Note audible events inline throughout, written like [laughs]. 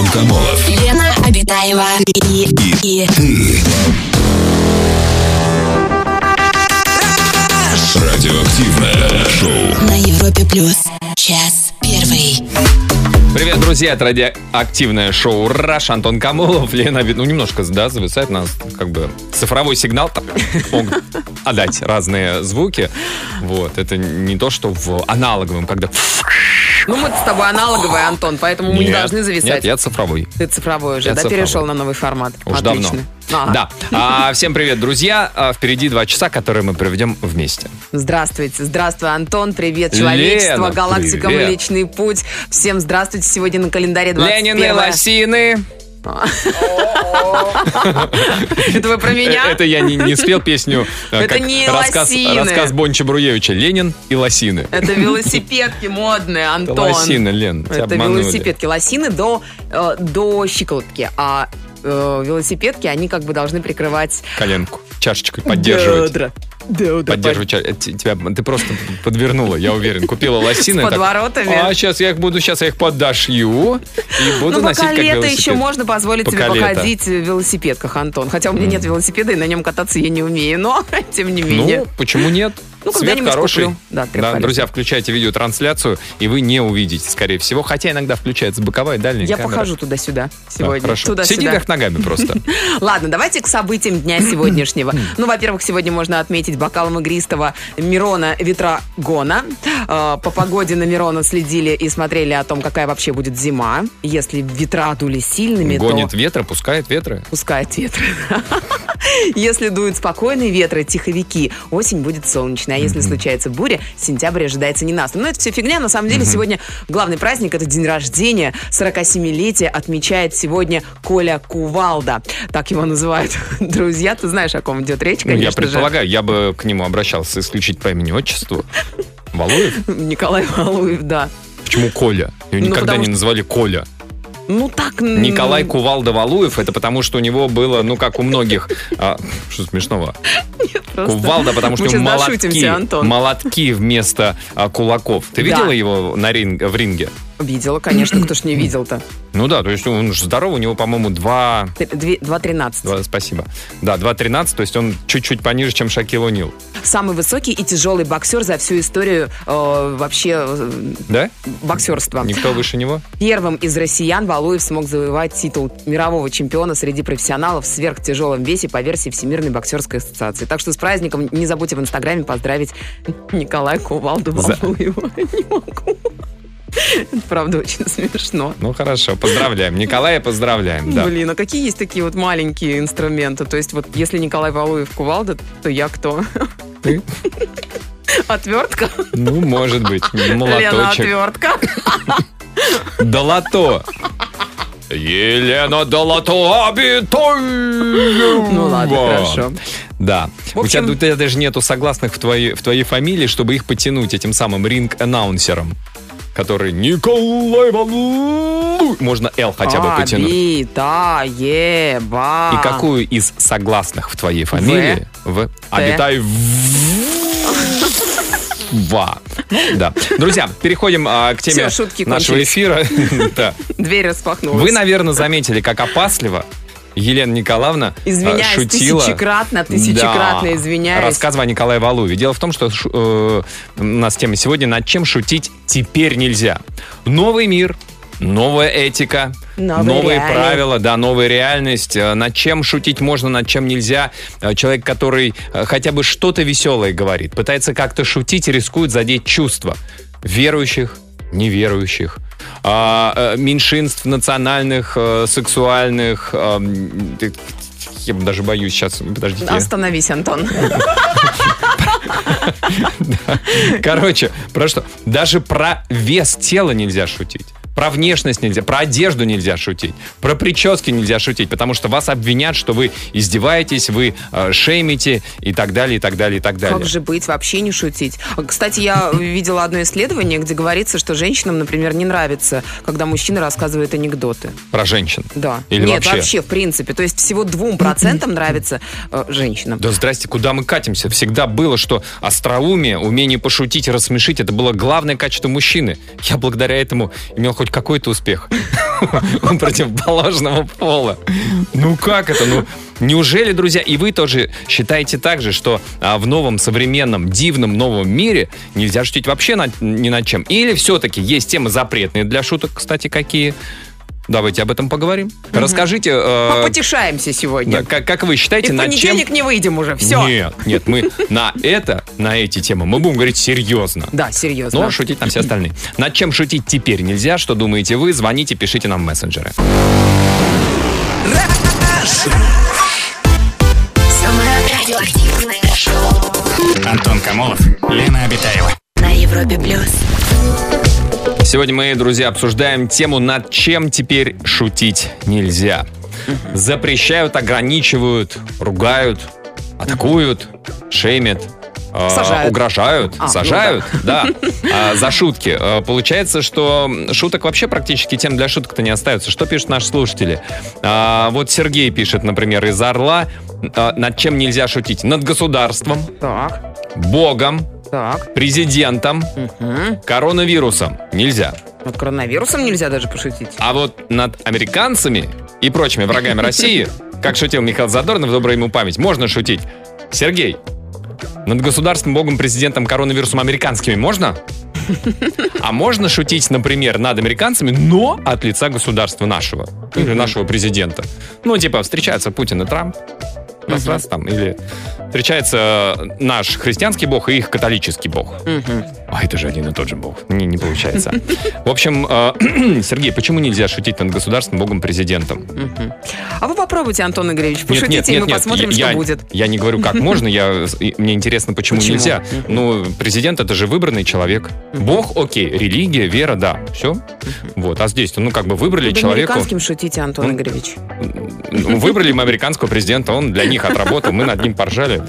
Антон Камолов. Лена Обитаева и, и, Ты. Радиоактивное шоу. на Европе плюс. Час первый. Привет, друзья, это радиоактивное шоу «Раш». Антон Камолов, Лена Ну, немножко, да, зависает нас, как бы, цифровой сигнал там могут отдать разные звуки. Вот, это не то, что в аналоговом, когда... Ну, мы с тобой аналоговые, Антон, поэтому мы не должны зависать. Нет, я цифровой. Ты цифровой уже, Я да? цифровой. Перешел на новый формат. Уж Отлично. давно. Ага. Да. А, всем привет, друзья. А, впереди два часа, которые мы проведем вместе. Здравствуйте. Здравствуй, Антон. Привет, человечество, Лена, галактика, привет. Млечный путь. Всем здравствуйте. Сегодня на календаре 21 Ленины, лосины. [laughs] Это вы про меня? Э, Это я не, спел песню. э, Это не рассказ, лосины. рассказ Бонча Бруевича. Ленин и лосины. Это велосипедки модные, Это Антон. лосины, Лен, Это велосипедки. Лосины до, э, до щиколотки, а велосипедки, они как бы должны прикрывать Коленку чашечкой поддерживать. бедра. Т- тебя, ты просто подвернула, я уверен. Купила лосины. С так, подворотами. а сейчас я их буду, сейчас я их подошью и буду Ну, носить пока как лето велосипед. еще можно позволить Пока себе лето. походить в велосипедках, Антон. Хотя у меня нет велосипеда, и на нем кататься я не умею, но [laughs] тем не менее. Ну, почему нет? Ну, Свет хороший. куплю. Да, трехколесный. друзья, включайте видеотрансляцию, и вы не увидите, скорее всего. Хотя иногда включается боковая дальняя я камера. похожу туда-сюда Да, сегодня. хорошо. Сиди Туда-сюда. вверх ногами просто. [laughs] Ладно, давайте к событиям дня [coughs] сегодняшнего. Ну, во-первых, сегодня можно отметить бокалом игристого Мирона Ветрогона. Э, По погоде на Мирона следили и смотрели о том, какая вообще будет зима. Если ветра дули сильными, Гонит то ветры, пускает ветры. пускает ветры. [laughs] Если дуют спокойные ветры, тиховики, осень будет солнечная. А если случается буря, сентябрь ожидается ненастным. Но это все фигня. На самом деле, сегодня главный праздник – это день рождения. 47-летие отмечает сегодня Коля Кувалда. Так его называют [laughs] друзья. Ты знаешь, о ком идет речь, Ну, конечно я же. предполагаю, я бы к нему обращался исключить по имени-отчеству. Валуев? [laughs] Николай Валуев, да. Почему Коля? Его Ну, никогда не что- называли Коля. Ну так... Николай Кувалда Валуев, это потому, что у него было, ну, как у многих... а, что смешного? просто- Кувалда, потому что Мы сейчас молотки, молотки вместо а, кулаков. Ты Да. видела его на ринг, в ринге? Видела, конечно, кто ж не [clears throat] видел-то. Ну да, то есть он же здоровый, у него, по-моему, 2... Т- две- 2.13. два- спасибо. Да, 2.13, то есть он чуть-чуть пониже, чем Шакил О'Нил. Самый высокий и тяжелый боксер за всю историю э, вообще э, Да? боксерства. Никто выше него? Первым из россиян Валуев смог завоевать титул мирового чемпиона среди профессионалов в сверхтяжелом весе по версии Всемирной боксерской ассоциации. Так что с праздником не забудьте в Инстаграме поздравить Николая Кувалду За- Валуева. [laughs] Не могу. Это правда очень смешно. Ну хорошо, поздравляем. Николая поздравляем, да. Блин, а какие есть такие вот маленькие инструменты? То есть вот если Николай Валуев Кувалда, то я кто? Ты? Отвертка? Ну, может быть, Лена молоточек. Отвертка. Долото. Елена Долото обитой. Ну ладно, хорошо. Да. В У, тебя, общем- у тебя даже нету согласных в твоей, в твоей фамилии, чтобы их потянуть этим самым ринг-анаунсером. Который Николай Валуев. Можно Л хотя бы потянуть. Обитаева. И какую из согласных в твоей фамилии? В. Обитай Ва. Да. Друзья, переходим а, к теме шутки нашего кончились. эфира. [laughs] Да. Дверь распахнулась. Вы, наверное, заметили, как опасливо Елена Николаевна а, Извиняюсь, шутила. тысячекратно, тысячекратно Да. извиняюсь. Рассказывая о Николае Валуеве. Дело в том, что э, у нас тема сегодня «Над чем шутить теперь нельзя». Новый мир, новая этика, Новые новые реалии. правила, да, новая реальность. Э, Над чем шутить можно, над чем нельзя. Э, Человек, который э, хотя бы что-то веселое говорит, пытается как-то шутить и рискует задеть чувства верующих, неверующих, а, э, меньшинств национальных, э, сексуальных. э, Я даже боюсь сейчас. Подождите. Остановись, Антон. [laughs] Короче, про что? Даже про вес тела нельзя шутить. Про внешность нельзя, про одежду нельзя шутить, про прически нельзя шутить, потому что вас обвинят, что вы издеваетесь, вы э, шеймите и так далее, и так далее, и так далее. Как же быть, вообще не шутить? Кстати, я видела одно исследование, где говорится, что женщинам, например, не нравится, когда мужчина рассказывает анекдоты. Про женщин. Да. Или Нет, вообще? в принципе. То есть всего двум процентам нравится э, женщинам. Да здрасте, куда мы катимся? Всегда было, что остроумие, умение пошутить рассмешить, это было главное качество мужчины. Я благодаря этому имел хоть какой-то успех он [laughs] противоположного пола. Ну как это? Ну, неужели, друзья, и вы тоже считаете так же, что а, в новом, современном, дивном новом мире нельзя шутить вообще над, ни над чем? Или все-таки есть темы запретные для шуток, кстати, какие? Давайте об этом поговорим. Угу. Расскажите... Э, Потешаемся сегодня. Да, как, как вы считаете, И над чем... не выйдем уже, все. Нет, нет, мы на это, на эти темы, мы будем говорить серьезно. Да, серьезно. Но шутить на все остальные. Над чем шутить теперь нельзя, что думаете вы, звоните, пишите нам в мессенджеры. Антон Камолов, Лена Обитаева. На Европе Плюс. Сегодня мы, друзья, обсуждаем тему, над чем теперь шутить нельзя. Запрещают, ограничивают, ругают, атакуют, шеймят, э, сажают. угрожают, а, сажают, ну да, да [laughs] за шутки. Э, получается, что шуток вообще практически тем для шуток-то не остается. Что пишут наши слушатели? А, вот Сергей пишет, например, из Орла, э, над чем нельзя шутить? Над государством, так. Богом, так. президентом, угу. коронавирусом. Нельзя. Над коронавирусом нельзя даже пошутить. А вот над американцами и прочими врагами России, как шутил Михаил Задорнов, добрая ему память, можно шутить. Сергей, над государственным богом, президентом, коронавирусом американскими можно? А можно шутить, например, над американцами, но от лица государства нашего. Или нашего президента. Ну, типа, встречаются Путин и Трамп. Раз, раз, там, или встречается наш христианский бог и их католический бог. Угу. А это же один и тот же бог. Не, не получается. [laughs] В общем, э, [clears throat] Сергей, почему нельзя шутить над государственным богом президентом? А вы попробуйте, Антон Игоревич, пошутите, и мы посмотрим, что будет. Я не говорю, как можно, я, мне интересно, почему, нельзя. Ну, президент это же выбранный человек. Бог, окей, религия, вера, да, все. Вот, а здесь, ну, как бы выбрали человека. американским шутите, Антон ну, Игоревич. Выбрали мы американского президента, он для них отработал, мы над ним поржали.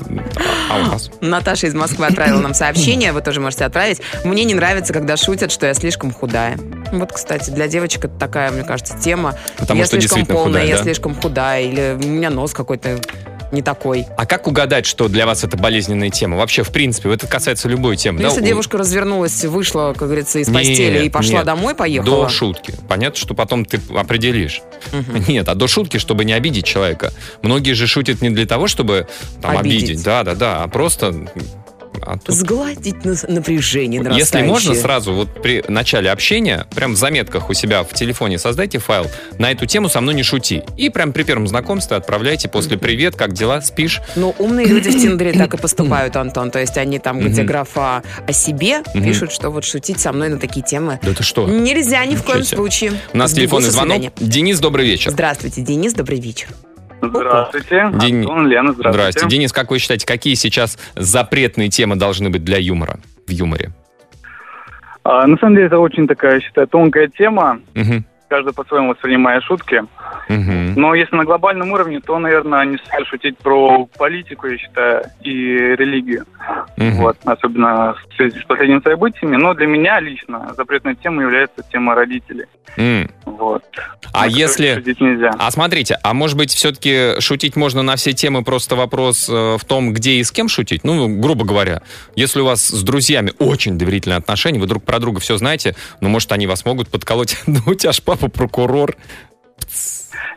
А у нас? Наташа из Москвы отправила нам сообщение, вы тоже можете отправить. Мне не нравится, когда шутят, что я слишком худая. Вот, кстати, для девочек это такая, мне кажется, тема. Потому я что слишком полная, худая, я да? слишком худая, или у меня нос какой-то не такой. А как угадать, что для вас это болезненная тема? Вообще, в принципе, это касается любой темы. Ну, да? Если девушка развернулась, вышла, как говорится, из постели нет, и пошла нет. домой, поехала. До шутки. Понятно, что потом ты определишь. Угу. [laughs] Нет, а до шутки, чтобы не обидеть человека. Многие же шутят не для того, чтобы там, обидеть. обидеть. Да, да, да. А просто а тут... Сгладить напряжение Если можно сразу, вот при начале общения, прям в заметках у себя в телефоне создайте файл на эту тему «Со мной не шути». И прям при первом знакомстве отправляйте после «Привет, как дела, спишь?» Ну, умные люди в Тиндере так и поступают, Антон. То есть они там, где графа о себе, пишут, что вот шутить со мной на такие темы Да ты что? Нельзя ни в коем случае. У нас телефонный звонок. Денис, добрый вечер. Здравствуйте, Денис, добрый вечер. Здравствуйте. Дени... Антон, Лена, здравствуйте. Здравствуйте. Денис, как вы считаете, какие сейчас запретные темы должны быть для юмора, в юморе? А, на самом деле, это очень такая, я считаю, тонкая тема. Угу. Каждый по-своему воспринимает шутки. Угу. Но если на глобальном уровне, то, наверное, не стоит шутить про политику, я считаю, и религию. Угу. Вот, особенно в связи с последними событиями. Но для меня лично запретной темой является тема родителей. Mm. Вот. А Но если... Шутить нельзя. А смотрите, а может быть, все-таки шутить можно на все темы, просто вопрос э, в том, где и с кем шутить? Ну, грубо говоря, если у вас с друзьями очень доверительные отношения, вы друг про друга все знаете, ну, может, они вас могут подколоть. [laughs] Ну, у тебя ж папа прокурор.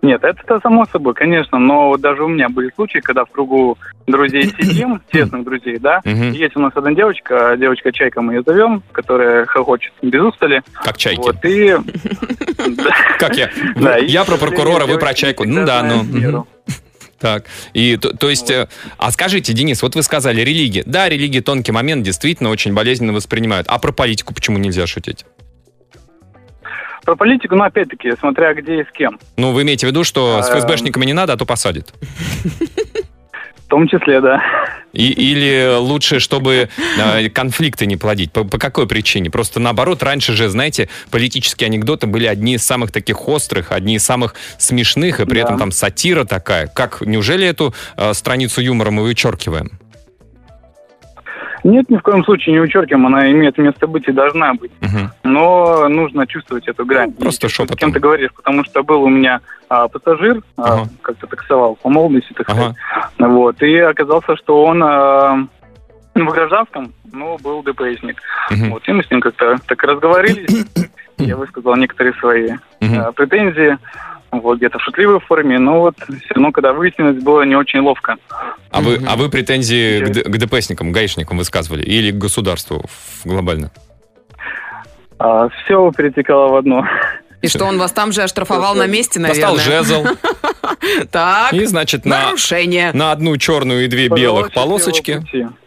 Нет, это само собой, конечно, но даже у меня были случаи, когда в кругу друзей сидим, [coughs] тесных друзей, да, есть у нас одна девочка, девочка Чайка мы ее зовем, которая хохочет без устали. Как Чайки. Вот, и... [laughs] Как я? [laughs] Я про прокурора, вы про Чайку. Ну да, ну... Так, и то, то есть, э, а скажите, Денис, вот вы сказали религия. Да, религия тонкий момент, действительно очень болезненно воспринимают. А про политику почему нельзя шутить? Про политику, ну, опять-таки, смотря где и с кем. Ну, вы имеете в виду, что с эм. ФСБшниками не надо, а то посадят? В том числе, да. И, или лучше, чтобы э, конфликты не плодить? По, по какой причине? Просто наоборот, раньше же, знаете, политические анекдоты были одни из самых таких острых, одни из самых смешных, и при да. этом там сатира такая. Как, неужели эту э, страницу юмора мы вычеркиваем? Нет, ни в коем случае не вычеркиваем, она имеет место быть и должна быть. Угу. Но нужно чувствовать эту грань. Ну, просто шепотом. С кем ты говоришь, потому что был у меня а, пассажир, а, ага. а, как-то таксовал по молодости, так сказать. Ага. Вот, и оказался, что он а, в гражданском, но был ДПСник. Угу. Вот, и мы с ним как-то так разговорились. [coughs] Я высказал некоторые свои э, претензии, вот, где-то в шутливой форме, но вот все равно, когда выяснилось, было не очень ловко. А вы, а вы претензии к, д- к ДПСникам, гаишникам высказывали или к государству в- глобально? А, все перетекало в одно. И что, он вас там же оштрафовал на месте, наверное? Достал жезл Так, и, значит, на, нарушение. на одну черную и две белых полосочки,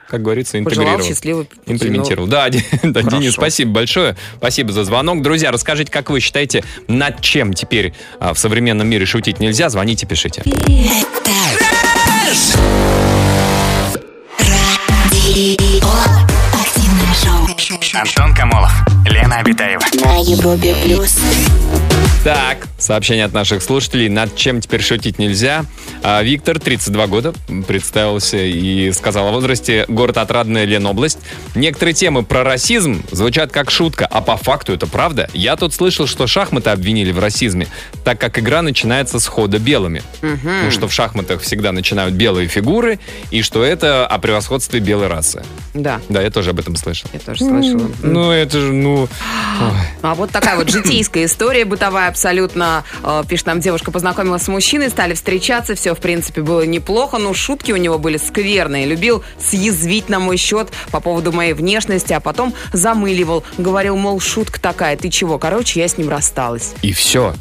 как говорится, интегрировал. счастливый. Ну, Имплементировал. Да, да. Денис, спасибо большое. Спасибо за звонок. Друзья, расскажите, как вы считаете, над чем теперь а, в современном мире шутить нельзя? Звоните, пишите. Антон Камолов, Лена Обитаева. На Европе плюс. Так, сообщение от наших слушателей. Над чем теперь шутить нельзя? А, Виктор, 32 года, представился и сказал о возрасте. Город Отрадная, Ленобласть. Некоторые темы про расизм звучат как шутка, а по факту это правда. Я тут слышал, что шахматы обвинили в расизме, так как игра начинается с хода белыми. Ну, что в шахматах всегда начинают белые фигуры, и что это о превосходстве белой расы. Да, Да, я тоже об этом слышал. я тоже слышала. Ну, это же, ну... А вот такая вот житейская история бытовая абсолютно. Э, Пишет нам девушка, познакомилась с мужчиной, стали встречаться, все, в принципе, было неплохо, но шутки у него были скверные. Любил съязвить на мой счет по поводу моей внешности, а потом замыливал. Говорил, мол, шутка такая, ты чего? Короче, я с ним рассталась. И все.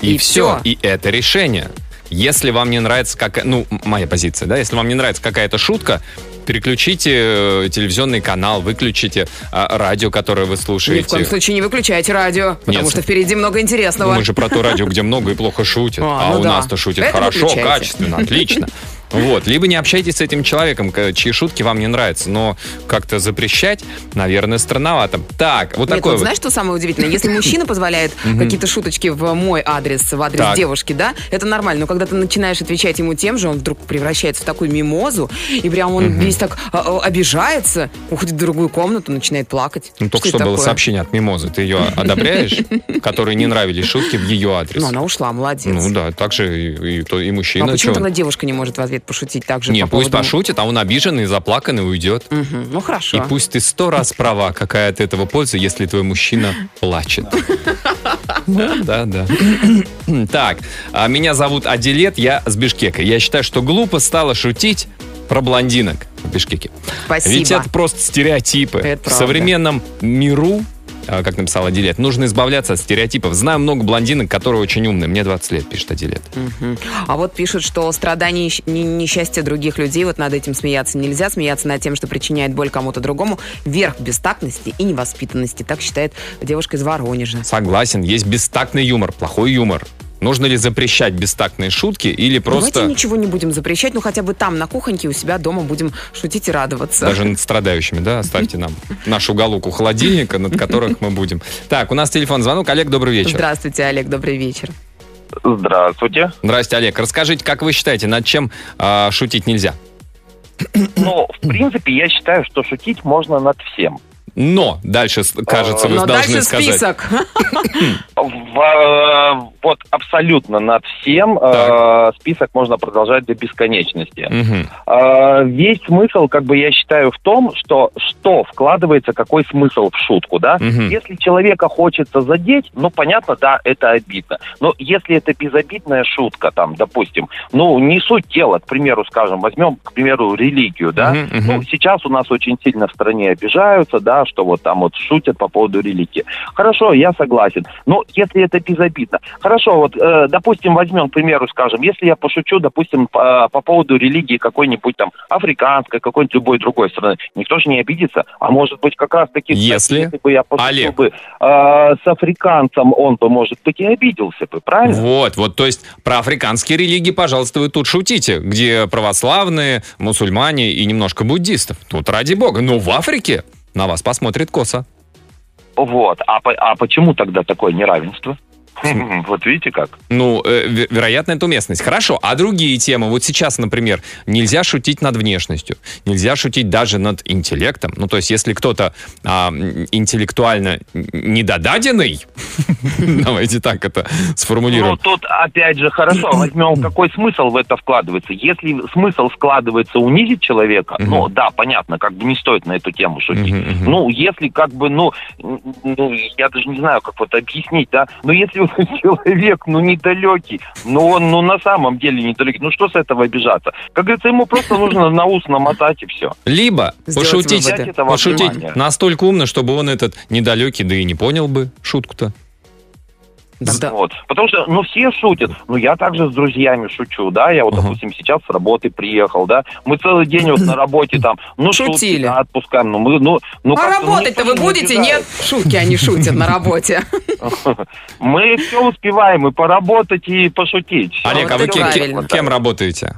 И, И все. И это решение. Если вам не нравится как, ну моя позиция, да, если вам не нравится какая-то шутка, переключите э, телевизионный канал, выключите а, радио, которое вы Ни в слушаете. коем случае не выключайте радио, потому Нет. что впереди много интересного. Мы же про то радио, где много и плохо шутят, [laughs] А, а, ну у да. нас-то шутят Это хорошо, качественно, отлично. [laughs] Вот, либо не общайтесь с этим человеком, чьи шутки вам не нравятся, но как-то запрещать, наверное, странновато. Так, вот Нет, такой вот знаешь, что самое удивительное? Если мужчина позволяет [laughs] какие-то шуточки в мой адрес, в адрес девушки, да, это нормально. Но когда ты начинаешь отвечать ему тем же, он вдруг превращается в такую мимозу, и прям он весь так а, а, обижается, уходит в другую комнату, начинает плакать. Ну, только что было сообщение от Мимозы. Ты ее одобряешь, [laughs] которой не нравились шутки в ее адрес? Ну, она ушла, молодец. Ну да, так же и, и и мужчина. а почему тогда девушка не может в ответ пошутить так же? Не, по пусть поводу- пошутит, а он обиженный, заплаканный уйдет. Мгм, Ну, хорошо. И пусть ты сто раз права, какая от этого польза, если твой мужчина плачет. Да, да. Так, а меня зовут Адилет, я с Бишкека. Я считаю, что глупо стало шутить про блондинок в Бишкеке. Спасибо. Ведь это просто стереотипы. Это в правда. современном миру, как написал Адилет, нужно избавляться от стереотипов. Знаю много блондинок, которые очень умные. Мне 20 лет, пишет Адилет. Мгм. А вот пишут, что страдания и щ- не- несчастья других людей, вот над этим смеяться нельзя, смеяться над тем, что причиняет боль кому-то другому, верх бестактности и невоспитанности, так считает девушка из Воронежа. Согласен, есть бестактный юмор, плохой юмор. Нужно ли запрещать бестактные шутки или просто Давайте ничего не будем запрещать, ну хотя бы там, на кухоньке у себя дома будем шутить и радоваться. даже над страдающими, да, оставьте нам наш уголок у холодильника, над которых мы будем. Так, у нас телефон звонок. Олег, добрый вечер. Здравствуйте, Олег, добрый вечер. Здравствуйте. Здрасте, Олег. Расскажите, как вы считаете, над чем а, шутить нельзя? Ну, в принципе, я считаю, что шутить можно над всем. Но дальше, кажется, вы Но должны дальше сказать. список. [clears throat] [laughs] В, э, вот абсолютно над всем э, список можно продолжать до бесконечности. Э, весь смысл, как бы я считаю, в том, что что вкладывается, какой смысл в шутку, да? Мгм. Если человека хочется задеть, ну, понятно, да, это обидно. Но если это безобидная шутка, там, допустим, ну, не суть дела, к примеру, скажем, возьмем, к примеру, религию, да? Мгм. Ну, сейчас у нас очень сильно в стране обижаются, да, что вот там вот шутят по поводу религии. Хорошо, я согласен. Но если это безобидно. Хорошо, вот, э, допустим, возьмем, к примеру, скажем, если я пошучу, допустим, по, по поводу религии какой-нибудь там африканской, какой-нибудь любой другой страны, никто же не обидится. А может быть, как раз таки, Если- если бы я пошутил Олег. бы э, с африканцем, он бы, может быть, и обиделся бы, правильно? Вот, вот, то есть про африканские религии, пожалуйста, вы тут шутите, где православные, мусульмане и немножко буддистов. Тут ради бога. Но в Африке на вас посмотрит косо. Вот. А, а почему тогда такое неравенство? [laughs] Вот видите как? Ну, э, ве- вероятно, это уместность. Хорошо, а другие темы? Вот сейчас, например, нельзя шутить над внешностью, нельзя шутить даже над интеллектом. Ну, то есть, если кто-то м, интеллектуально недодаденный, [laughs] давайте так это Ну, сформулируем. тут, опять же, хорошо, возьмем, какой смысл в это вкладывается. Если смысл складывается унизить человека, ну, да, понятно, как бы не стоит на эту тему шутить. Ну, если как бы, ну, ну, я даже не знаю, как вот объяснить, да, но если [laughs] человек, ну, недалекий. Ну, он, ну, на самом деле недалекий. Ну, что с этого обижаться? Как говорится, ему просто нужно на ус намотать и все. Либо Сделать пошутить, пошутить настолько умно, чтобы он этот недалекий, да и не понял бы шутку-то. Да. Вот. Потому что, ну, все шутят. Ну, я также с друзьями шучу, да. Я вот, Ага. допустим, сейчас с работы приехал, да. Мы целый день вот на работе там, ну, шутки, Шутили. да, отпускаем. Ну, мы, ну, ну, А ну, работать-то вы не будете? обижает. Нет, шутки они шутят на работе. [laughs] Мы все успеваем и поработать, и пошутить. Олег, а вы кем работаете?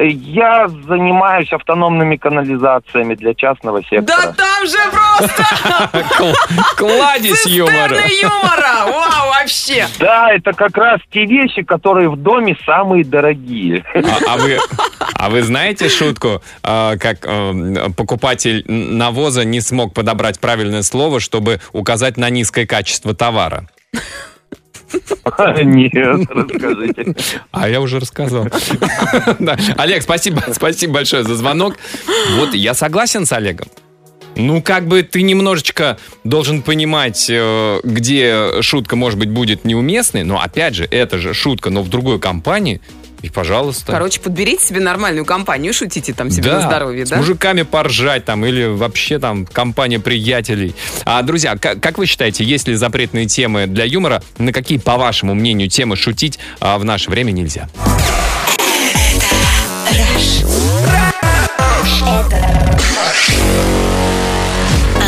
Я занимаюсь автономными канализациями для частного Да сектора. там же просто Кл- Кладезь юмора. юмора! Вау, вообще! Да, это как раз те вещи, которые в доме самые дорогие. А, а вы, а вы знаете шутку, а, как э, покупатель навоза не смог подобрать правильное слово, чтобы указать на низкое качество товара? [laughs] Нет, расскажите. А я уже рассказал. [laughs] Да. Олег, спасибо, спасибо большое за звонок. Вот я согласен с Олегом. Ну, как бы ты немножечко должен понимать, э, где шутка, может быть, будет неуместной, но, опять же, это же шутка, но в другой компании, и, пожалуйста. Короче, подберите себе нормальную компанию, шутите там себе на здоровье, с да? мужиками поржать там или вообще там компания приятелей. А, друзья, как, как вы считаете, есть ли запретные темы для юмора? На какие, по вашему мнению, темы шутить а, в наше время нельзя?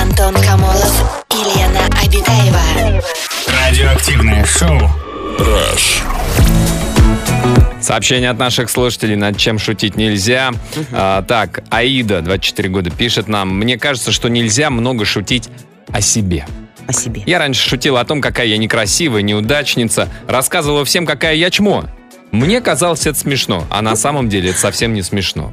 Антон Камолов и Лена Обитаева. Радиоактивное шоу. Сообщение от наших слушателей, над чем шутить нельзя. А, так, Аида, 24 года, пишет нам. Мне кажется, что нельзя много шутить о себе. О себе. Я раньше шутила о том, какая я некрасивая, неудачница. Рассказывала всем, какая я чмо. Мне казалось это смешно, а на самом деле это совсем не смешно.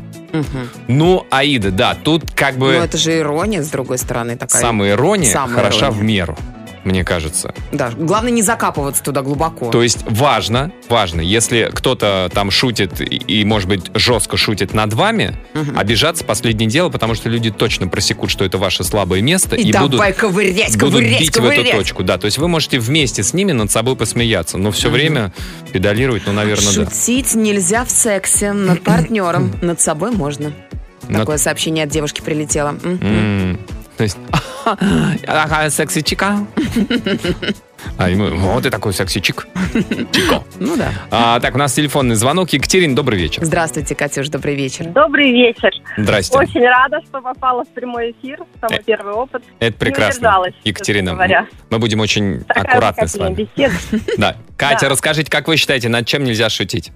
Ну, Аида, да, тут как бы Ну, это же ирония, с другой стороны, такая. самая ирония Самая хороша ирония. в меру, мне кажется. Да, главное не закапываться туда глубоко. То есть важно, важно, если кто-то там шутит и, и, может быть, жестко шутит над вами, обижаться последнее дело, потому что люди точно просекут, что это ваше слабое место И, давай будут, ковырять, будут ковырять, бить ковырять. в эту точку. Да, то есть вы можете вместе с ними над собой посмеяться, но все время педалировать, ну, наверное, да. Шутить нельзя в сексе над партнером. [clears throat] Над собой можно. Такое сообщение от девушки прилетело. То есть, [laughs] такая секси-чика. [laughs] А ему, вот и такой секси-чик. [laughs] Чико. Ну да. А, так, у нас телефонный звонок. Екатерин, добрый вечер. Здравствуйте, Катюш, добрый вечер. Добрый вечер. Здрасте. Очень рада, что попала в прямой эфир. Самый Э, первый опыт. Это прекрасно. Екатерина, говоря. мы будем очень Такая аккуратны с вами. беседа. Да. Катя, Да. расскажите, как вы считаете, над чем нельзя шутить?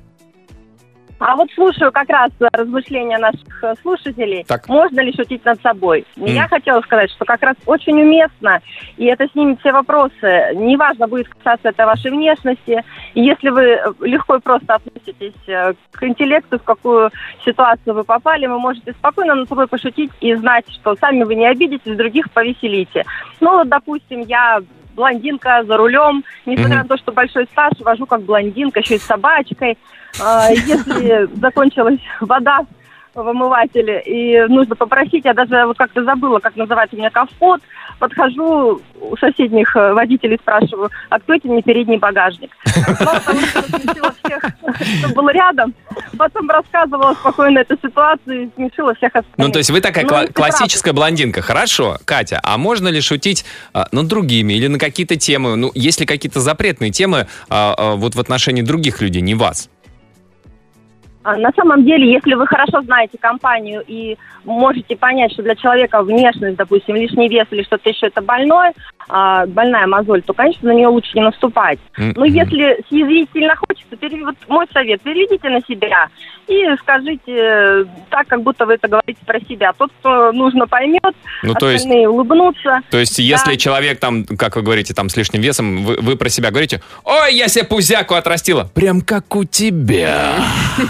А вот слушаю как раз э, размышления наших э, слушателей. Так. Можно ли шутить над собой? М. Я хотела сказать, что как раз очень уместно, и это снимет все вопросы. Неважно, будет касаться это вашей внешности. И если вы э, легко и просто относитесь к интеллекту, в какую ситуацию вы попали, вы можете спокойно над собой пошутить и знать, что сами вы не обидитесь, других повеселите. Ну, вот, допустим, я блондинка за рулем, несмотря Мгм. на то, что большой стаж, вожу как блондинка, еще и с собачкой. А, Если закончилась [laughs] вода в омывателе и нужно попросить, я даже вот как-то забыла, как называется у меня капот, подхожу у соседних э, водителей, спрашиваю, откройте мне передний багажник. Всех, кто был рядом, потом рассказывала спокойно эту ситуацию и смешила всех остальных. Ну, то есть вы такая Ну, классическая блондинка. Хорошо, Катя, а можно ли шутить а, над другими или на какие-то темы? Ну, есть ли какие-то запретные темы а, а, вот в отношении других людей, не вас? А, На самом деле, если вы хорошо знаете компанию и можете понять, что для человека внешность, допустим, лишний вес или что-то еще это больное, а, больная мозоль, то, конечно, на нее лучше не наступать. М, Но если съязвить сильно хочется, пере- вот мой совет, переведите на себя и скажите так, как будто вы это говорите про себя. Тот, кто нужно, поймет, Ну, то есть, улыбнутся. то есть, если человек там, как вы говорите, там с лишним весом, вы, вы про себя говорите, ой, я себе пузяку отрастила. Прям как у тебя.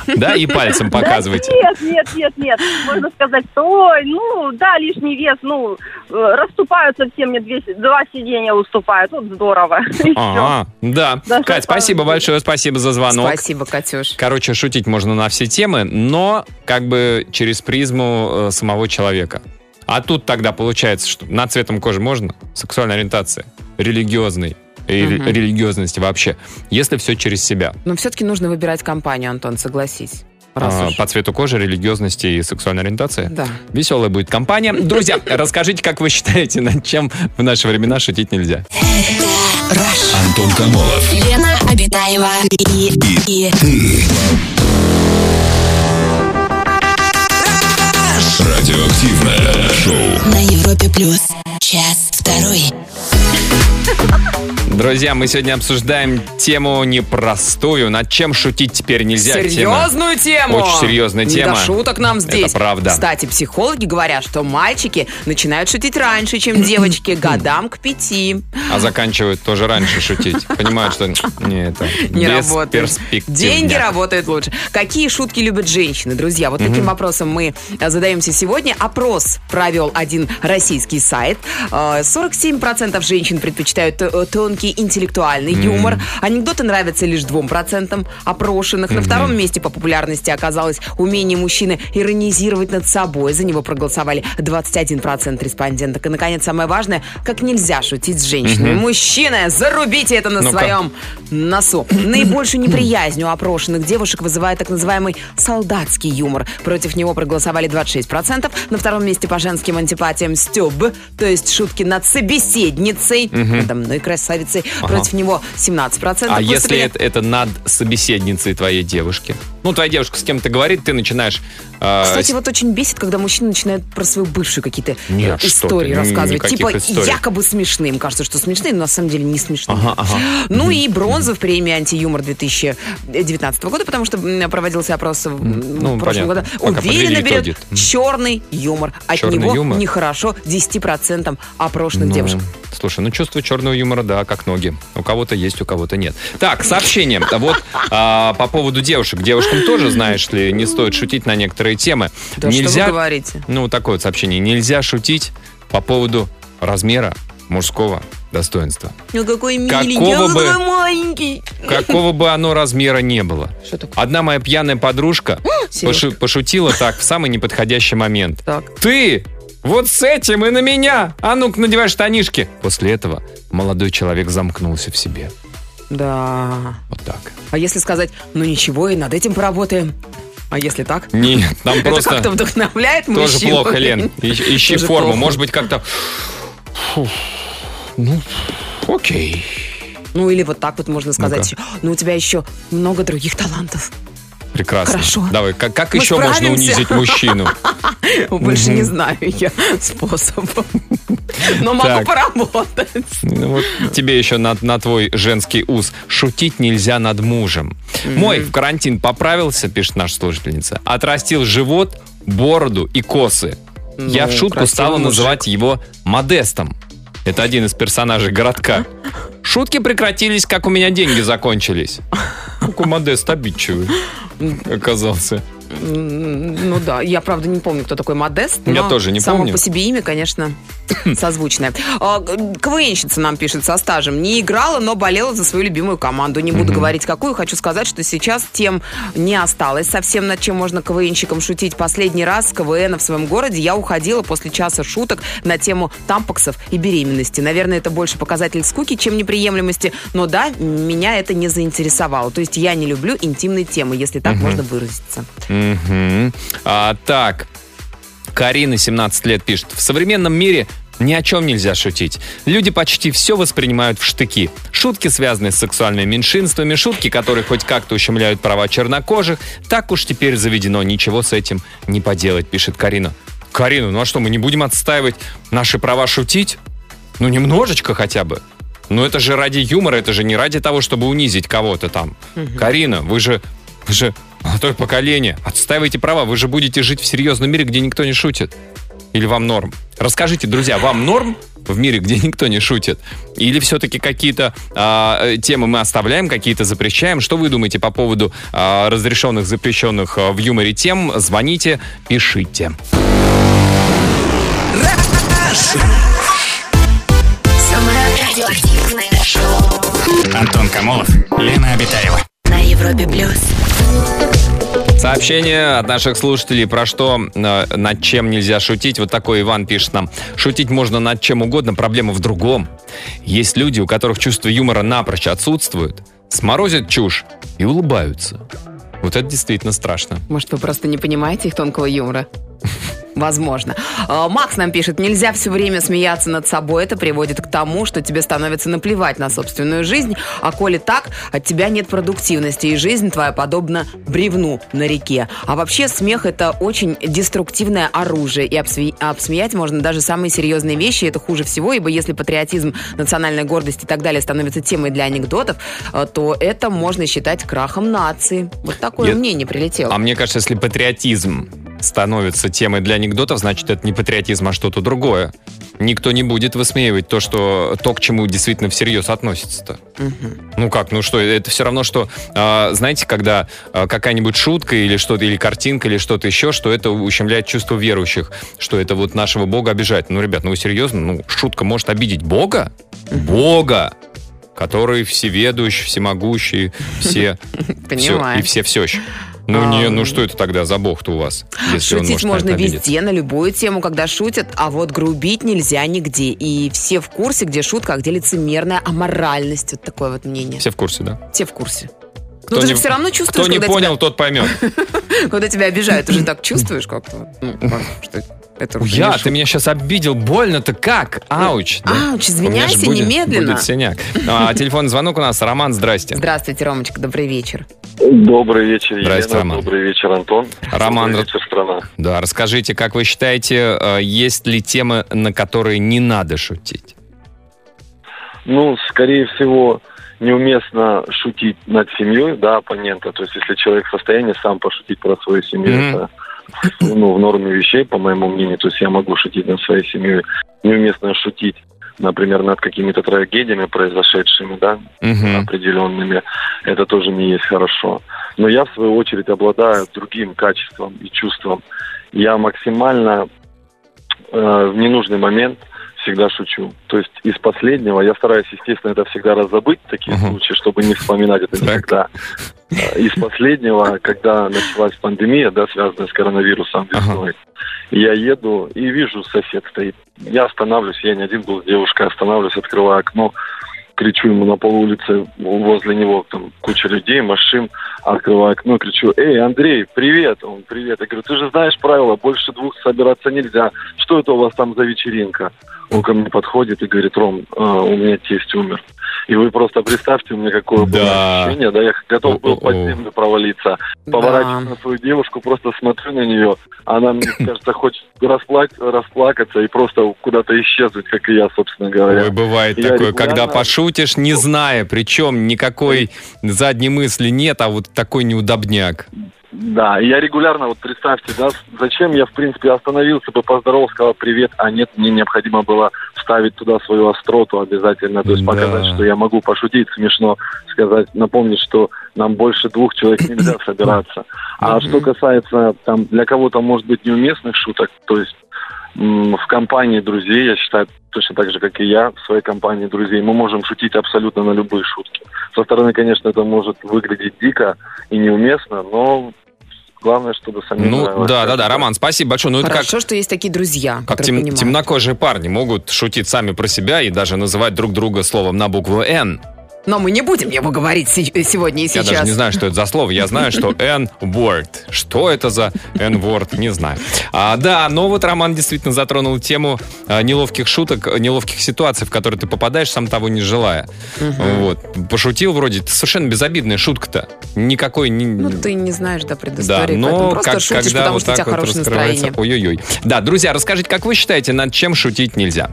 [laughs] Да, и пальцем показываете. Да нет, нет, нет, нет. Можно сказать, что ой, ну, да, лишний вес, ну, э, расступаются все, мне две- два сиденья уступают. Вот здорово. [laughs] Ага, да. Да, Кать, спасибо большое, спасибо за звонок. Спасибо, Катюш. Короче, шутить можно на все темы, но как бы через призму э, самого человека. А тут тогда получается, что над цветом кожи можно? Сексуальная ориентация, религиозный, и угу. религиозности вообще, если все через себя. Но все-таки нужно выбирать компанию, Антон, согласись. А, по цвету кожи, религиозности и сексуальной ориентации. Да. Веселая будет компания. Друзья, [laughs] расскажите, как вы считаете, над чем в наши времена шутить нельзя? Антон Камолов. Лена Обитаева и, и, и. Ты. Радиоактивное шоу. на Европе плюс. Час второй. [laughs] Друзья, мы сегодня обсуждаем тему непростую. Над чем шутить теперь нельзя. Серьезную тему. Очень серьезная Не тема. до шуток нам здесь. Это правда. Кстати, психологи говорят, что мальчики начинают шутить раньше, чем [clears throat] девочки, годам к пяти. А заканчивают тоже раньше шутить. Понимают, что не, это [clears throat] Не работает. Деньги работают лучше. Какие шутки любят женщины, друзья? Вот таким вопросом мы э, задаемся сегодня. Опрос провел один российский сайт. Э, 47% женщин предпочитают э, тонкий интеллектуальный юмор. Анекдоты нравятся лишь 2% опрошенных. На втором месте по популярности оказалось умение мужчины иронизировать над собой. За него проголосовали 21% респонденток. И, наконец, самое важное, как нельзя шутить с женщинами. Мужчины, зарубите это на Ну-ка. своем носу. Наибольшую [clears throat] неприязнь у опрошенных девушек вызывает так называемый солдатский юмор. Против него проголосовали 26%. На втором месте по женским антипатиям стёб, то есть шутки над собеседницей, надо мной красавицей. Против него 17%. А если это, это над собеседницей твоей девушки? Ну, твоя девушка с кем-то говорит, ты начинаешь... э, Кстати, вот очень бесит, когда мужчины начинают про свою бывшую какие-то Нет, э, что истории рассказывать. Типа историй. якобы смешные. Им кажется, что смешные, но на самом деле не смешные. Ага, ага. [gasps] Ну и бронза в премии «Антиюмор» 2019 года, потому что проводился опрос в, ну, в прошлом году. Уверенно берет. М. черный юмор. От Черный него юмор? нехорошо 10% опрошенных Ну, девушек. Слушай, ну чувство черного юмора, да, как ноги. У кого-то есть, у кого-то нет. Так, сообщение. Вот а, по поводу девушек. Девушкам тоже, знаешь ли, не стоит шутить на некоторые темы. Да что вы говорите? Ну, такое вот сообщение. Нельзя шутить по поводу размера мужского достоинства. Ну какой Какого миленький, а бы- какой маленький. Какого бы оно размера не было. Что такое? Одна моя пьяная подружка [gasps] пошу- пошутила так в самый неподходящий момент. Так. Ты вот с этим и на меня! А ну-ка, надевай штанишки! После этого молодой человек замкнулся в себе. Да. Вот так. А если сказать, ну ничего, и над этим поработаем. А если так? Нет, там Это как-то просто вдохновляет тоже мужчину. плохо, Лен. [laughs] Ищи Тоже форму. Может быть, как-то... Ну, окей. Ну или вот так вот можно сказать. Ну у тебя еще много других талантов. Прекрасно. Хорошо. Давай, как, как Мы еще можно справимся. унизить мужчину? [laughs] Больше не знаю я способа. [laughs] Но могу поработать. Ну, тебе еще на, твой женский ус. Шутить нельзя над мужем. Мой в карантин поправился, пишет наша слушательница. Отрастил живот, бороду и косы. Я в Ну, шутку стала называть его Модестом. Это один из персонажей городка. Шутки прекратились, как у меня деньги закончились. Какой Модест обидчивый оказался. Ну да, я правда не помню, кто такой Модест. Я тоже не само помню. по себе имя, конечно, [coughs] созвучное. А, КВНщица нам пишет со стажем. Не играла, но болела за свою любимую команду. Не буду говорить, какую. Хочу сказать, что сейчас тем не осталось совсем, над чем можно КВНщикам шутить. Последний раз с КВН в своем городе я уходила после часа шуток на тему тампоксов и беременности. Наверное, это больше показатель скуки, чем неприемлемости. Но да, меня это не заинтересовало. То есть я не люблю интимные темы, если так можно выразиться. Мгм. А, так, Карина, 17 лет, пишет. В современном мире ни о чем нельзя шутить. Люди почти все воспринимают в штыки. Шутки, связанные с сексуальными меньшинствами, шутки, которые хоть как-то ущемляют права чернокожих. Так уж теперь заведено, ничего с этим не поделать, пишет Карина. Карина, ну а что, мы не будем отстаивать наши права шутить? Ну, немножечко хотя бы. Ну, это же ради юмора, это же не ради того, чтобы унизить кого-то там. Карина, вы же, вы же молодое поколение. Отстаивайте права, вы же будете жить в серьезном мире, где никто не шутит. Или вам норм? Расскажите, друзья, вам норм в мире, где никто не шутит? Или все-таки какие-то а, э, темы мы оставляем, какие-то запрещаем? Что вы думаете по поводу а, разрешенных, запрещенных а, в юморе тем? Звоните, пишите. Самое радиоактивное шоу Антон Камолов, Лена Обитаева. Европе плюс. Сообщение от наших слушателей про что, э, над чем нельзя шутить. Вот такой Иван пишет нам. Шутить можно над чем угодно, проблема в другом. Есть люди, у которых чувство юмора напрочь отсутствует, сморозят чушь и улыбаются. Вот это действительно страшно. Может, вы просто не понимаете их тонкого юмора? [laughs] Возможно. А, Макс нам пишет, нельзя все время смеяться над собой. Это приводит к тому, что тебе становится наплевать на собственную жизнь. А коли так, от тебя нет продуктивности, и жизнь твоя подобна бревну на реке. А вообще смех это очень деструктивное оружие. И обсме- обсмеять можно даже самые серьезные вещи. Это хуже всего, ибо если патриотизм, национальная гордость и так далее становятся темой для анекдотов, э, то это можно считать крахом нации. Вот такое Я- мнение прилетело. А мне кажется, если патриотизм становится темой для анекдотов, значит, это не патриотизм, а что-то другое. Никто не будет высмеивать то, что, то к чему действительно всерьез относится-то. Ну как, ну что, это все равно, что, а, знаете, когда а, какая-нибудь шутка или что-то, или картинка, или что-то еще, что это ущемляет чувство верующих, что это вот нашего Бога обижает. Ну, ребят, ну вы серьезно? Ну, шутка может обидеть Бога? Бога! Который всеведущий, всемогущий, все... [laughs] Понимаю. и все все Ну, не, ну что это тогда за бог-то у вас? Если он Шутить может на можно обидеться? везде, на любую тему, когда шутят, а вот грубить нельзя нигде. И все в курсе, где шутка, а где лицемерная аморальность. Вот такое вот мнение. Все в курсе, да? Все в курсе. Кто ну, ты не- же все равно чувствуешь, Кто не понял, тот поймет. тебя, [laughs] когда тебя обижают, ты же так чувствуешь как-то. [laughs] Это уже Я, ты меня сейчас обидел. Больно-то как? Ауч. да? Ауч, У меня ж извиняйся будет- немедленно. Будет синяк. А, [laughs] телефонный звонок у нас. Роман, здрасте. Здравствуйте, Ромочка, добрый вечер. Добрый вечер, Здрасте, Елена. Роман. Добрый вечер, Антон. Роман, Добрый вечер, страна. Да, расскажите, как вы считаете, э, есть ли темы, на которые не надо шутить? Ну, скорее всего, неуместно шутить над семьей, да, оппонента. То есть, если человек в состоянии сам пошутить про свою семью, Мгм. это ну, в норме вещей, по моему мнению. То есть, я могу шутить над своей семьей. Неуместно шутить, например, над какими-то трагедиями, произошедшими, да, Мгм. определенными. Это тоже не есть хорошо. Но я, в свою очередь, обладаю другим качеством и чувством. Я максимально э, в ненужный момент всегда шучу. То есть из последнего я стараюсь, естественно, это всегда разобыть, такие Мгм. случаи, чтобы не вспоминать это никогда. Э, Из последнего, когда началась пандемия, да, связанная с коронавирусом весной, я еду и вижу, сосед стоит. Я останавливаюсь, я не один был с девушкой, останавливаюсь, открываю окно, кричу ему на полулице, возле него там куча людей, машин, открываю окно, кричу, эй, Андрей, привет! Он, привет. Я говорю, ты же знаешь правила, больше двух собираться нельзя. Что это у вас там за вечеринка? Он ко мне подходит и говорит, Ром, э, у меня тесть умер. И вы просто представьте, меня какое было Да. ощущение, да, я готов был под землю провалиться. Да. Поворачиваюсь на свою девушку, просто смотрю на нее. Она, мне [clears throat] кажется, хочет расплак- расплакаться и просто куда-то исчезнуть, как и я, собственно говоря. Ой, бывает Я такое, регулярно- когда пошутишь, не зная, причем никакой задней мысли нет, а вот такой неудобняк. Да, я регулярно, вот представьте, да, зачем я, в принципе, остановился бы, поздоровался, сказал привет, а нет, мне необходимо было вставить туда свою остроту обязательно, то есть Да. показать, что я могу пошутить смешно, сказать, напомнить, что нам больше двух человек нельзя [coughs] собираться. А что касается, там, для кого-то, может быть, неуместных шуток, то есть в компании друзей, я считаю, точно так же, как и я, в своей компании друзей, мы можем шутить абсолютно на любые шутки. Со стороны, конечно, это может выглядеть дико и неуместно, но главное, чтобы самим Ну, нравилось. да, да, да, Роман, спасибо большое. Ну, это как, Хорошо, что есть такие друзья, как тем- понимают. темнокожие парни могут шутить сами про себя и даже называть друг друга словом на букву «Н». Но мы не будем его говорить се- сегодня и Я сейчас. даже не знаю, что это за слово. Я знаю, что N-word. Что это за N-word, не знаю. А, да, но вот Роман действительно затронул тему а, неловких шуток, неловких ситуаций, в которые ты попадаешь, сам того не желая. Вот. Пошутил вроде, это совершенно безобидная шутка-то. Никакой... не- Ну, ты не знаешь, да, Да, предыстории, поэтому но как, шутишь, когда потому вот так вот раскрывается... Ой-ой-ой. Да, друзья, расскажите, как вы считаете, над чем шутить нельзя?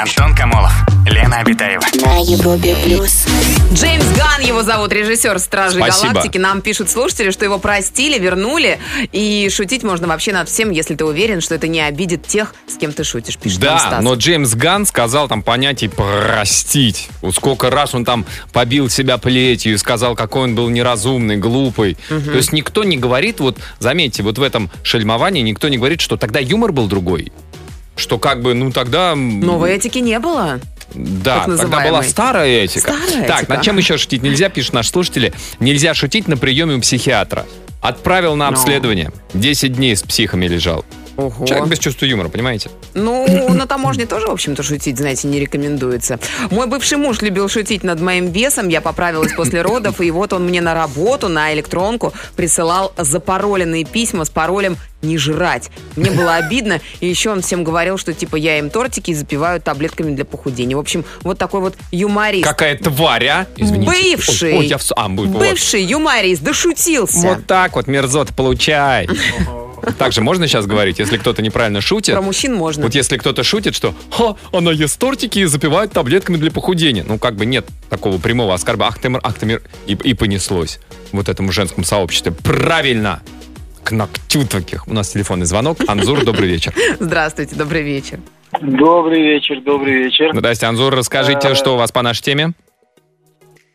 Антон Камолов, Лена Обитаева. На Европе плюс. Джеймс Ган его зовут, режиссер «Стражей Спасибо. Галактики». Нам пишут слушатели, что его простили, вернули. И шутить можно вообще над всем, если ты уверен, что это не обидит тех, с кем ты шутишь, пишет Да, Стас. но Джеймс Ган сказал там понятие простить. Вот сколько раз он там побил себя плетью и сказал, какой он был неразумный, глупый. То есть никто не говорит, вот заметьте, вот в этом шельмовании никто не говорит, что тогда юмор был другой. Что как бы, ну тогда... Новой этики не было. Да, тогда была старая этика. Старая так, этика. над чем еще шутить нельзя, пишут наши слушатели. Нельзя шутить на приеме у психиатра. Отправил на обследование. 10 дней с психами лежал. Ого. Человек без чувства юмора, понимаете? Ну, на таможне тоже, в общем-то, шутить, знаете, не рекомендуется. Мой бывший муж любил шутить над моим весом. Я поправилась после родов, и вот он мне на работу, на электронку присылал запароленные письма с паролем «не жрать». Мне было обидно, и еще он всем говорил, что типа я им тортики и запиваю таблетками для похудения. В общем, вот такой вот юморист. Какая тварь, а? Извините. Бывший. Ой, ой, я в... А, будет, вот. Бывший юморист, дошутился. Вот так вот, мерзот, получай. [laughs] Также можно сейчас говорить, если кто-то неправильно шутит. Про мужчин можно. Вот если кто-то шутит, что «Ха, она ест тортики и запивает таблетками для похудения». Ну, как бы нет такого прямого оскорба. Ах ты, ах ты мир. И, и понеслось вот этому женскому сообществу. Правильно! К ногтю таких. У нас телефонный звонок. Анзур, добрый вечер. Здравствуйте, добрый вечер. Добрый вечер, добрый вечер. Здрасте, Анзур, расскажите, Э, что у вас по нашей теме?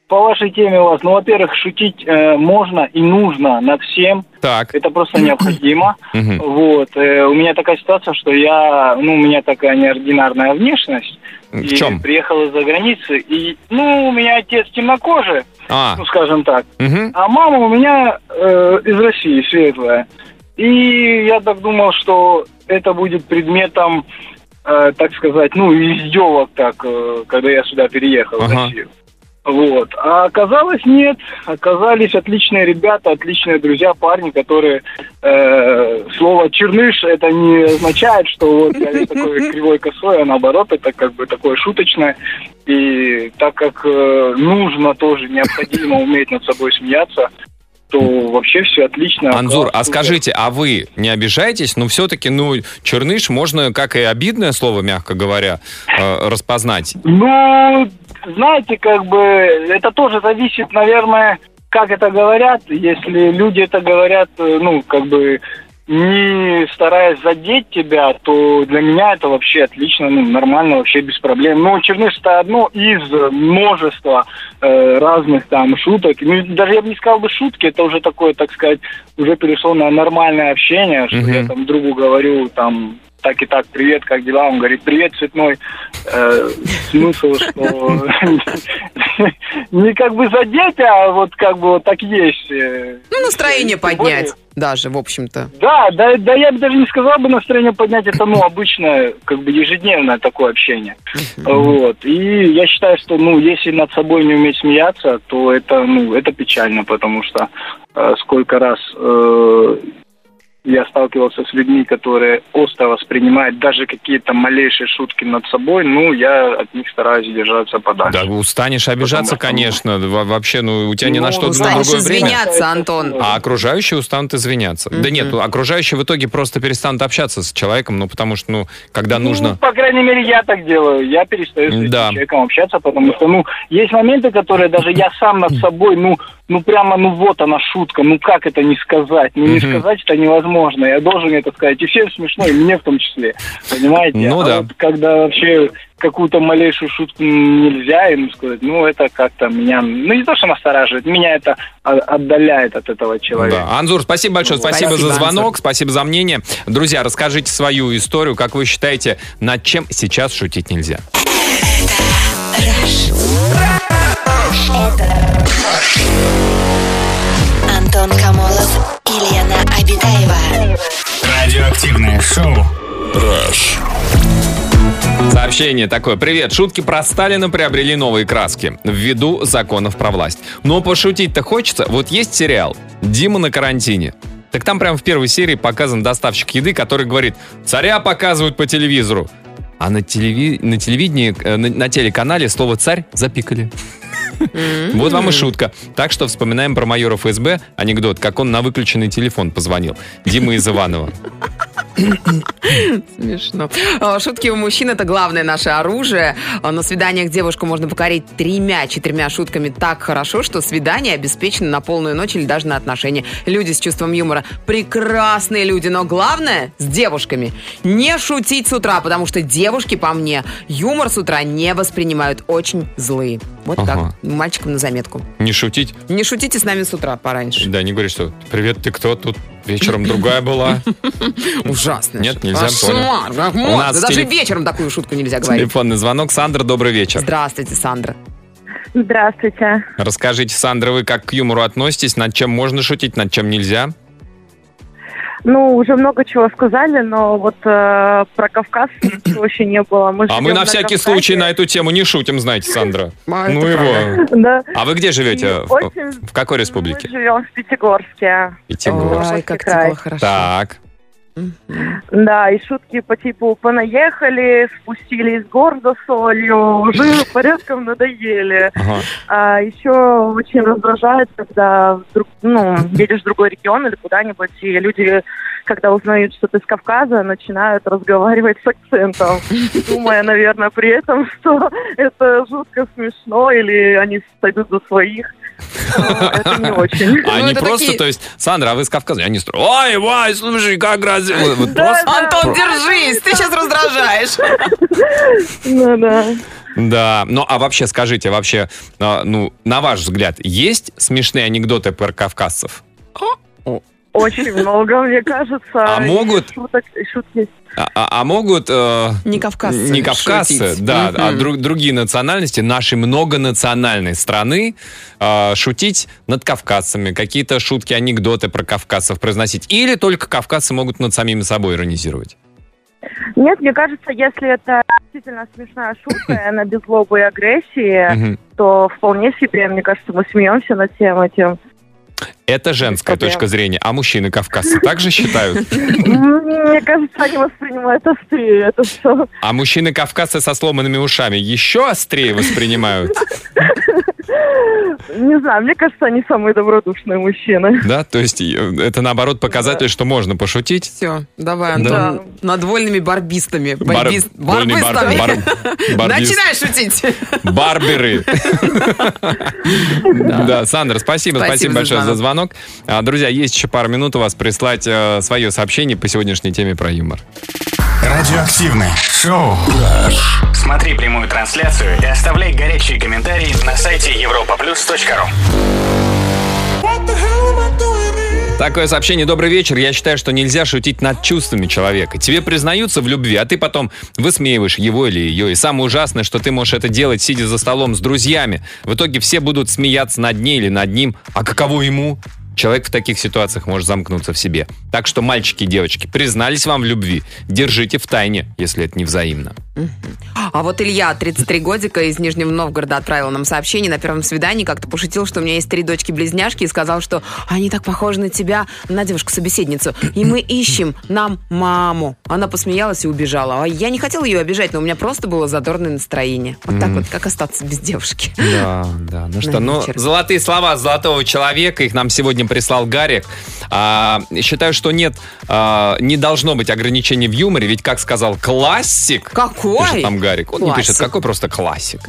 По вашей теме у вас, ну, во-первых, шутить э, можно и нужно над всем. Так. Это просто необходимо. [coughs] Вот. э, у меня такая ситуация, что я, ну, у меня такая неординарная внешность. В и чем? приехал из-за границы. И, ну, у меня отец темнокожий, А, ну, скажем так. А мама у меня э, из России, светлая. И я так думал, что это будет предметом, э, так сказать, ну, издевок так, э, когда я сюда переехал в Ага. Россию. Вот. А оказалось нет. Оказались отличные ребята, отличные друзья, парни, которые э, слово черныш это не означает, что вот я весь такой [laughs] кривой косой, а наоборот, это как бы такое шуточное. И так как э, нужно тоже необходимо уметь над собой смеяться, то вообще все отлично. Анзур, а скажите, а вы не обижаетесь? Ну, все-таки, ну, черныш можно, как и обидное слово, мягко говоря, э, распознать. Ну, знаете, как бы это тоже зависит, наверное, как это говорят. Если люди это говорят, э, ну, как бы не стараясь задеть тебя, то для меня это вообще отлично, ну, нормально, вообще без проблем. Но черныш это одно из множества э, разных там шуток. Ну, даже я бы не сказал бы шутки, это уже такое, так сказать, уже перешло на нормальное общение, что Мгм. я там другу говорю, там, так и так, привет, как дела? Он говорит, привет, цветной. Э, смысл, что [laughs] не как бы задеть, а вот как бы вот так есть. э. Ну, настроение поднять даже, в общем-то. Да, да, да, я бы даже не сказал бы настроение поднять, это, ну, обычное, как бы ежедневное такое общение. Вот. И я считаю, что, ну, если над собой не уметь смеяться, то это, ну, это печально, потому что э, сколько раз э, я сталкивался с людьми, которые остро воспринимают даже какие-то малейшие шутки над собой, ну, я от них стараюсь держаться подальше. Да, устанешь обижаться, Потому что- конечно. Во- Вообще, ну, у тебя ни на Ну, что на Устанешь другое время. извиняться, Антон. А окружающие устанут извиняться. Да нет, ну, окружающие в итоге просто перестанут общаться с человеком, ну, потому что, ну, когда Ну, нужно... по крайней мере, я так делаю. Я перестаю с этим Да. человеком общаться, потому что, ну, есть моменты, которые даже я сам над собой, ну, ну прямо, ну вот она шутка, ну как это не сказать? Ну не Мгм. сказать это невозможно. Я должен это сказать. И всем смешно, и мне в том числе. Понимаете? Ну А да. вот когда вообще какую-то малейшую шутку нельзя ему сказать, ну это как-то меня, ну не то, что настораживает, меня это отдаляет от этого человека. Да. Анзур, спасибо большое, спасибо, Спасибо, за звонок, Анзур. спасибо за мнение. Друзья, расскажите свою историю, как вы считаете, над чем сейчас шутить нельзя? Антон Камолов Обитаева. Радиоактивное шоу. Сообщение такое. Привет. Шутки про Сталина приобрели новые краски ввиду законов про власть. Но пошутить-то хочется. Вот есть сериал «Дима на карантине». Так там прямо в первой серии показан доставщик еды, который говорит «Царя показывают по телевизору». А на, телеви- на телевидении, э, на, на телеканале слово «царь» запикали. [laughs] Вот вам и шутка. Так что вспоминаем про майора ФСБ анекдот, как он на выключенный телефон позвонил. Дима из Иванова. Смешно. А, Шутки у мужчин это главное наше оружие. А, На свиданиях девушку можно покорить тремя-четырьмя шутками так хорошо, что свидание обеспечено на полную ночь или даже на отношения. Люди с чувством юмора прекрасные люди, но главное с девушками. Не шутить с утра, потому что девушки, по мне, юмор с утра не воспринимают очень злые. Вот Ага. так. Мальчикам на заметку. Не шутить? Не шутите с нами с утра пораньше. Да, не говори, что «Привет, ты кто тут?» Вечером другая была. [laughs] Ужасно. Нет, нельзя, Кошмар, понял. как У можно? нас Да Даже вечером такую шутку нельзя говорить. Телефонный звонок. Сандра, добрый вечер. Здравствуйте, Сандра. Здравствуйте. Расскажите, Сандра, вы как к юмору относитесь? Над чем можно шутить, над чем нельзя? Ну, уже много чего сказали, но вот э, про Кавказ [coughs] ничего еще не было. Мы А мы живем на всякий Кавказе. случай на эту тему не шутим, знаете, Сандра. [coughs] А, Ну его. Да. А вы где живете? В- какой республике? Мы живем в Пятигорске. Пятигорск. Ой, как хорошо. Так. Да, и шутки по типу понаехали, спустились с гор за солью, уже порядком надоели. Ага. А еще очень раздражает, когда вдруг, ну, едешь в другой регион или куда-нибудь, и люди, когда узнают, что ты с Кавказа, начинают разговаривать с акцентом, думая, наверное, при этом, что это жутко смешно, или они сойдут за своих. Это не очень. [laughs] А Ну, не это просто, то есть, Сандра, а вы с Кавказа? Я не строю. Ой, Вай, слушай, как раз... Антон, держись, ты сейчас раздражаешь. [laughs] Ну да. Да, ну а вообще скажите, вообще, а, ну, на ваш взгляд, есть смешные анекдоты про кавказцев? Очень много, мне кажется. А могут- шутки. А, а- а могут... э, Не кавказцы. Не кавказцы, шутить. да, а Мгм. друг- другие национальности нашей многонациональной страны э, шутить над кавказцами, какие-то шутки, анекдоты про кавказцев произносить. Или только кавказцы могут над самими собой иронизировать. Нет, мне кажется, если это действительно смешная шутка, она без злобы и агрессии, то вполне себе, мне кажется, мы смеемся над всем этим. Это женская проблем. точка зрения. А мужчины кавказцы также считают? [laughs] Мне кажется, они воспринимают острее это все. А мужчины кавказцы со сломанными ушами еще острее воспринимают? Не знаю, мне кажется, они самые добродушные мужчины. Да, то есть э, это наоборот показатель, что можно пошутить. Все, давай, Да. Антон. Над вольными барбистами. Бар- Барбист- бар- барбистами. бар- [laughs] барбист. Начинай шутить. Барберы. [laughs] Да, Сандра, спасибо, Спасибо большое за звонок. Звонок. А, Друзья, есть еще пару минут у вас прислать э, свое сообщение по сегодняшней теме про юмор. Радиоактивное шоу. Смотри прямую трансляцию и оставляй горячие комментарии на сайте europaplus.ru Такое сообщение «Добрый вечер». Я считаю, что нельзя шутить над чувствами человека. Тебе признаются в любви, а ты потом высмеиваешь его или ее. И самое ужасное, что ты можешь это делать, сидя за столом с друзьями. В итоге все будут смеяться над ней или над ним. А каково ему? Человек в таких ситуациях может замкнуться в себе. Так что, мальчики и девочки, признались вам в любви. Держите в тайне, если это не взаимно. А вот Илья, 33 годика, из Нижнего Новгорода отправил нам сообщение на первом свидании, как-то пошутил, что у меня есть три дочки-близняшки, и сказал, что они так похожи на тебя, на девушку-собеседницу, и мы ищем нам маму. Она посмеялась и убежала. А я не хотела ее обижать, но у меня просто было задорное настроение. Вот так вот, как остаться без девушки. Да, да. Ну что, ну, золотые слова золотого человека, их нам сегодня прислал Гарик. А, считаю, что нет, а, не должно быть ограничений в юморе, ведь, как сказал классик, Какой? пишет там Гарик, он не Классик. пишет, какой просто классик.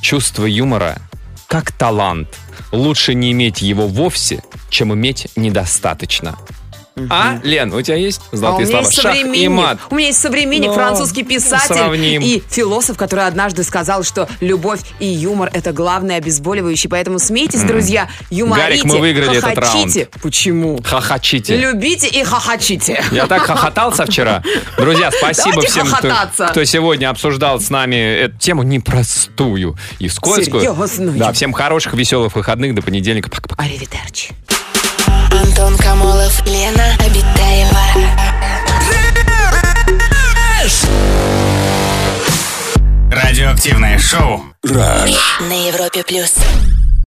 Чувство юмора как талант. Лучше не иметь его вовсе, чем иметь недостаточно. А, Лен, у тебя есть А золотые меня слова? Шах и мат. У меня есть современник, Ну, французский писатель сравним. и философ, который однажды сказал, что любовь и юмор это главное обезболивающее. Поэтому смейтесь, друзья, юморите, Гарик, мы выиграли этот хохочите. Почему? Хохочите. Любите и хохочите. Я так хохотался вчера. Друзья, спасибо Давайте всем, кто, кто сегодня обсуждал с нами эту тему непростую и скользкую. Серьезную. Да, всем хороших, веселых выходных. До понедельника. Пока-пока. Аривидерчи. Антон Камолов, Лена Обитаева. Радиоактивное шоу. Rush. На Европе плюс.